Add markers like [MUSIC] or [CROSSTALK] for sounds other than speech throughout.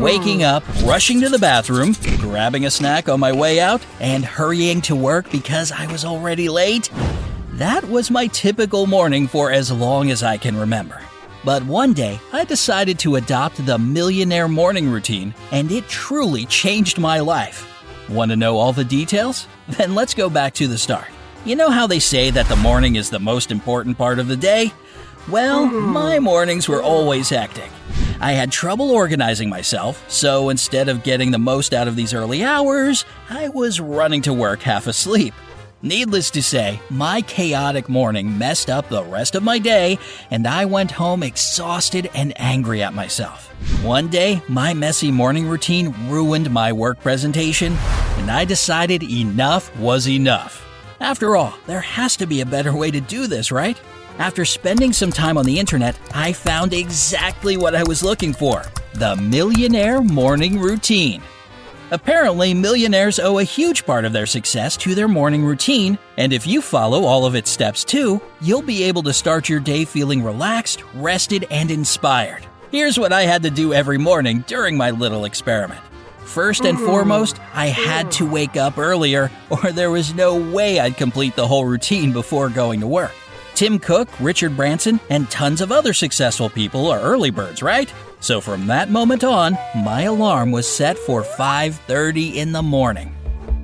Waking up, rushing to the bathroom, grabbing a snack on my way out, and hurrying to work because I was already late. That was my typical morning for as long as I can remember. But one day, I decided to adopt the millionaire morning routine, and it truly changed my life. Want to know all the details? [LAUGHS] Then let's go back to the start. You know how they say that the morning is the most important part of the day? Well, mm-hmm. my mornings were always hectic. I had trouble organizing myself, so instead of getting the most out of these early hours, I was running to work half asleep. Needless to say, my chaotic morning messed up the rest of my day, and I went home exhausted and angry at myself. One day, my messy morning routine ruined my work presentation, and I decided enough was enough. After all, there has to be a better way to do this, right? After spending some time on the internet, I found exactly what I was looking for the millionaire morning routine. Apparently, millionaires owe a huge part of their success to their morning routine, and if you follow all of its steps too, you'll be able to start your day feeling relaxed, rested, and inspired. Here's what I had to do every morning during my little experiment. First and foremost, I had to wake up earlier, or there was no way I'd complete the whole routine before going to work. Tim Cook, Richard Branson, and tons of other successful people are early birds, right? So from that moment on, my alarm was set for 5:30 in the morning.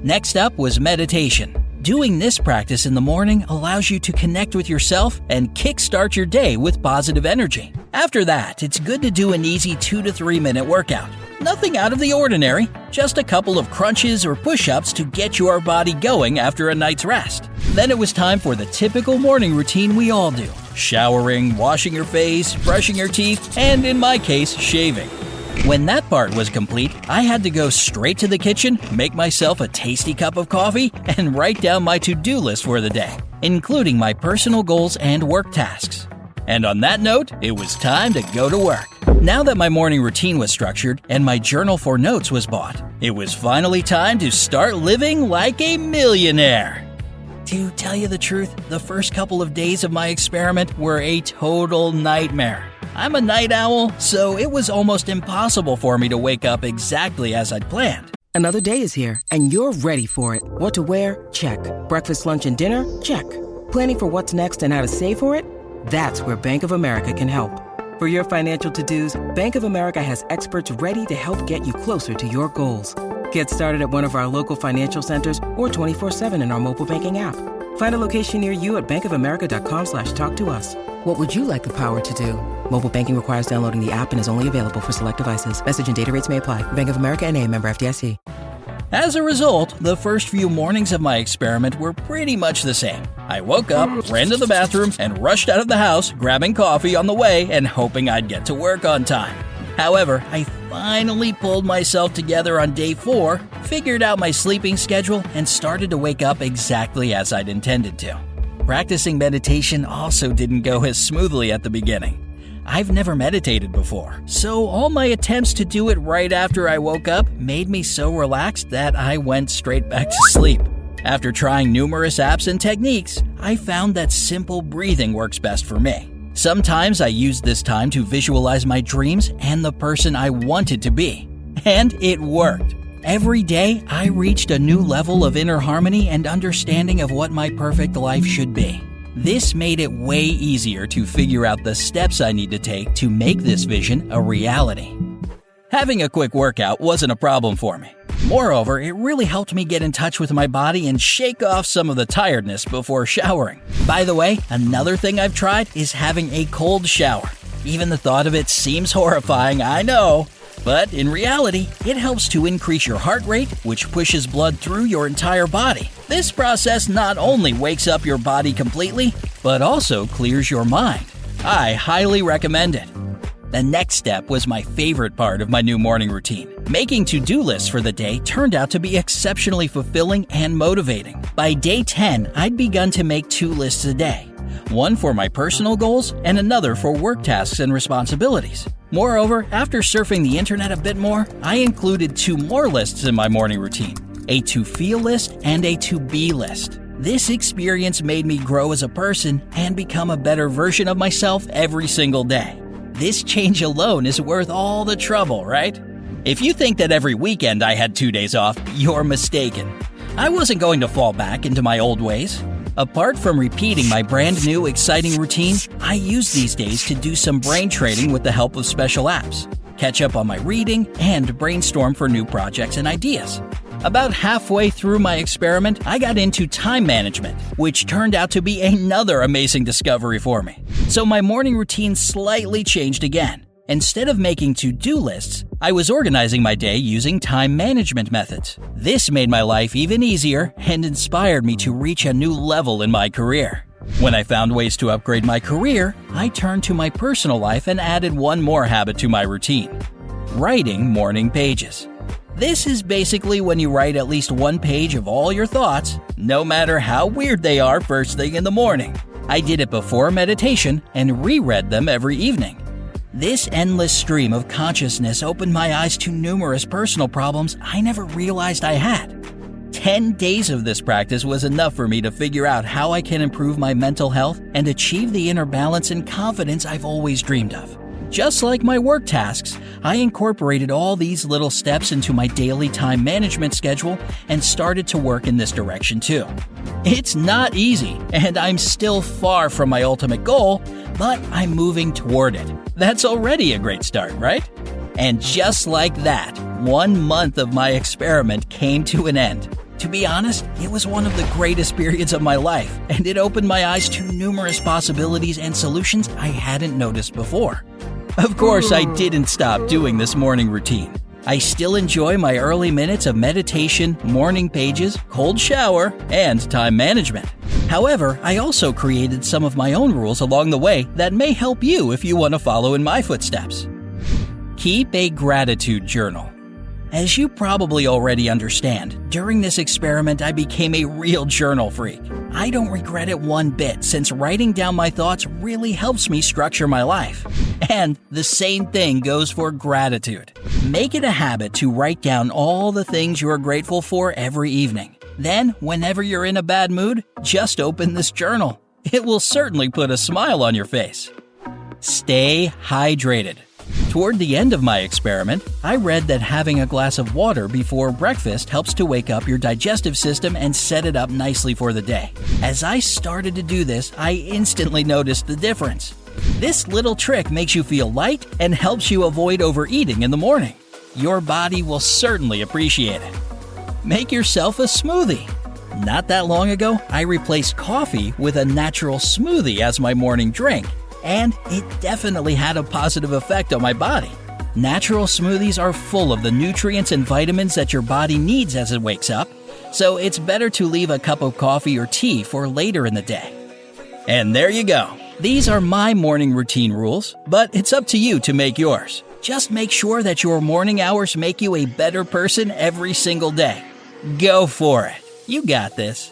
Next up was meditation. Doing this practice in the morning allows you to connect with yourself and kickstart your day with positive energy. After that, it's good to do an easy 2 to 3 minute workout. Nothing out of the ordinary, just a couple of crunches or push ups to get your body going after a night's rest. Then it was time for the typical morning routine we all do showering, washing your face, brushing your teeth, and in my case, shaving. When that part was complete, I had to go straight to the kitchen, make myself a tasty cup of coffee, and write down my to do list for the day, including my personal goals and work tasks. And on that note, it was time to go to work. Now that my morning routine was structured and my journal for notes was bought, it was finally time to start living like a millionaire. To tell you the truth, the first couple of days of my experiment were a total nightmare. I'm a night owl, so it was almost impossible for me to wake up exactly as I'd planned. Another day is here, and you're ready for it. What to wear? Check. Breakfast, lunch, and dinner? Check. Planning for what's next and how to save for it? That's where Bank of America can help. For your financial to-dos, Bank of America has experts ready to help get you closer to your goals. Get started at one of our local financial centers or 24-7 in our mobile banking app. Find a location near you at bankofamerica.com slash talk to us. What would you like the power to do? Mobile banking requires downloading the app and is only available for select devices. Message and data rates may apply. Bank of America and a member FDIC. As a result, the first few mornings of my experiment were pretty much the same. I woke up, ran to the bathroom, and rushed out of the house, grabbing coffee on the way and hoping I'd get to work on time. However, I finally pulled myself together on day four, figured out my sleeping schedule, and started to wake up exactly as I'd intended to. Practicing meditation also didn't go as smoothly at the beginning. I've never meditated before, so all my attempts to do it right after I woke up made me so relaxed that I went straight back to sleep. After trying numerous apps and techniques, I found that simple breathing works best for me. Sometimes I used this time to visualize my dreams and the person I wanted to be. And it worked. Every day, I reached a new level of inner harmony and understanding of what my perfect life should be. This made it way easier to figure out the steps I need to take to make this vision a reality. Having a quick workout wasn't a problem for me. Moreover, it really helped me get in touch with my body and shake off some of the tiredness before showering. By the way, another thing I've tried is having a cold shower. Even the thought of it seems horrifying, I know. But in reality, it helps to increase your heart rate, which pushes blood through your entire body. This process not only wakes up your body completely, but also clears your mind. I highly recommend it. The next step was my favorite part of my new morning routine. Making to do lists for the day turned out to be exceptionally fulfilling and motivating. By day 10, I'd begun to make two lists a day one for my personal goals and another for work tasks and responsibilities. Moreover, after surfing the internet a bit more, I included two more lists in my morning routine a to feel list and a to be list. This experience made me grow as a person and become a better version of myself every single day. This change alone is worth all the trouble, right? If you think that every weekend I had two days off, you're mistaken. I wasn't going to fall back into my old ways. Apart from repeating my brand new exciting routine, I use these days to do some brain training with the help of special apps, catch up on my reading, and brainstorm for new projects and ideas. About halfway through my experiment, I got into time management, which turned out to be another amazing discovery for me. So my morning routine slightly changed again. Instead of making to do lists, I was organizing my day using time management methods. This made my life even easier and inspired me to reach a new level in my career. When I found ways to upgrade my career, I turned to my personal life and added one more habit to my routine writing morning pages. This is basically when you write at least one page of all your thoughts, no matter how weird they are, first thing in the morning. I did it before meditation and reread them every evening. This endless stream of consciousness opened my eyes to numerous personal problems I never realized I had. 10 days of this practice was enough for me to figure out how I can improve my mental health and achieve the inner balance and confidence I've always dreamed of. Just like my work tasks, I incorporated all these little steps into my daily time management schedule and started to work in this direction too. It's not easy, and I'm still far from my ultimate goal, but I'm moving toward it. That's already a great start, right? And just like that, one month of my experiment came to an end. To be honest, it was one of the greatest periods of my life, and it opened my eyes to numerous possibilities and solutions I hadn't noticed before. Of course, I didn't stop doing this morning routine. I still enjoy my early minutes of meditation, morning pages, cold shower, and time management. However, I also created some of my own rules along the way that may help you if you want to follow in my footsteps. Keep a gratitude journal. As you probably already understand, during this experiment I became a real journal freak. I don't regret it one bit since writing down my thoughts really helps me structure my life. And the same thing goes for gratitude. Make it a habit to write down all the things you are grateful for every evening. Then, whenever you're in a bad mood, just open this journal. It will certainly put a smile on your face. Stay hydrated. Toward the end of my experiment, I read that having a glass of water before breakfast helps to wake up your digestive system and set it up nicely for the day. As I started to do this, I instantly noticed the difference. This little trick makes you feel light and helps you avoid overeating in the morning. Your body will certainly appreciate it. Make yourself a smoothie. Not that long ago, I replaced coffee with a natural smoothie as my morning drink and it definitely had a positive effect on my body. Natural smoothies are full of the nutrients and vitamins that your body needs as it wakes up, so it's better to leave a cup of coffee or tea for later in the day. And there you go. These are my morning routine rules, but it's up to you to make yours. Just make sure that your morning hours make you a better person every single day. Go for it. You got this.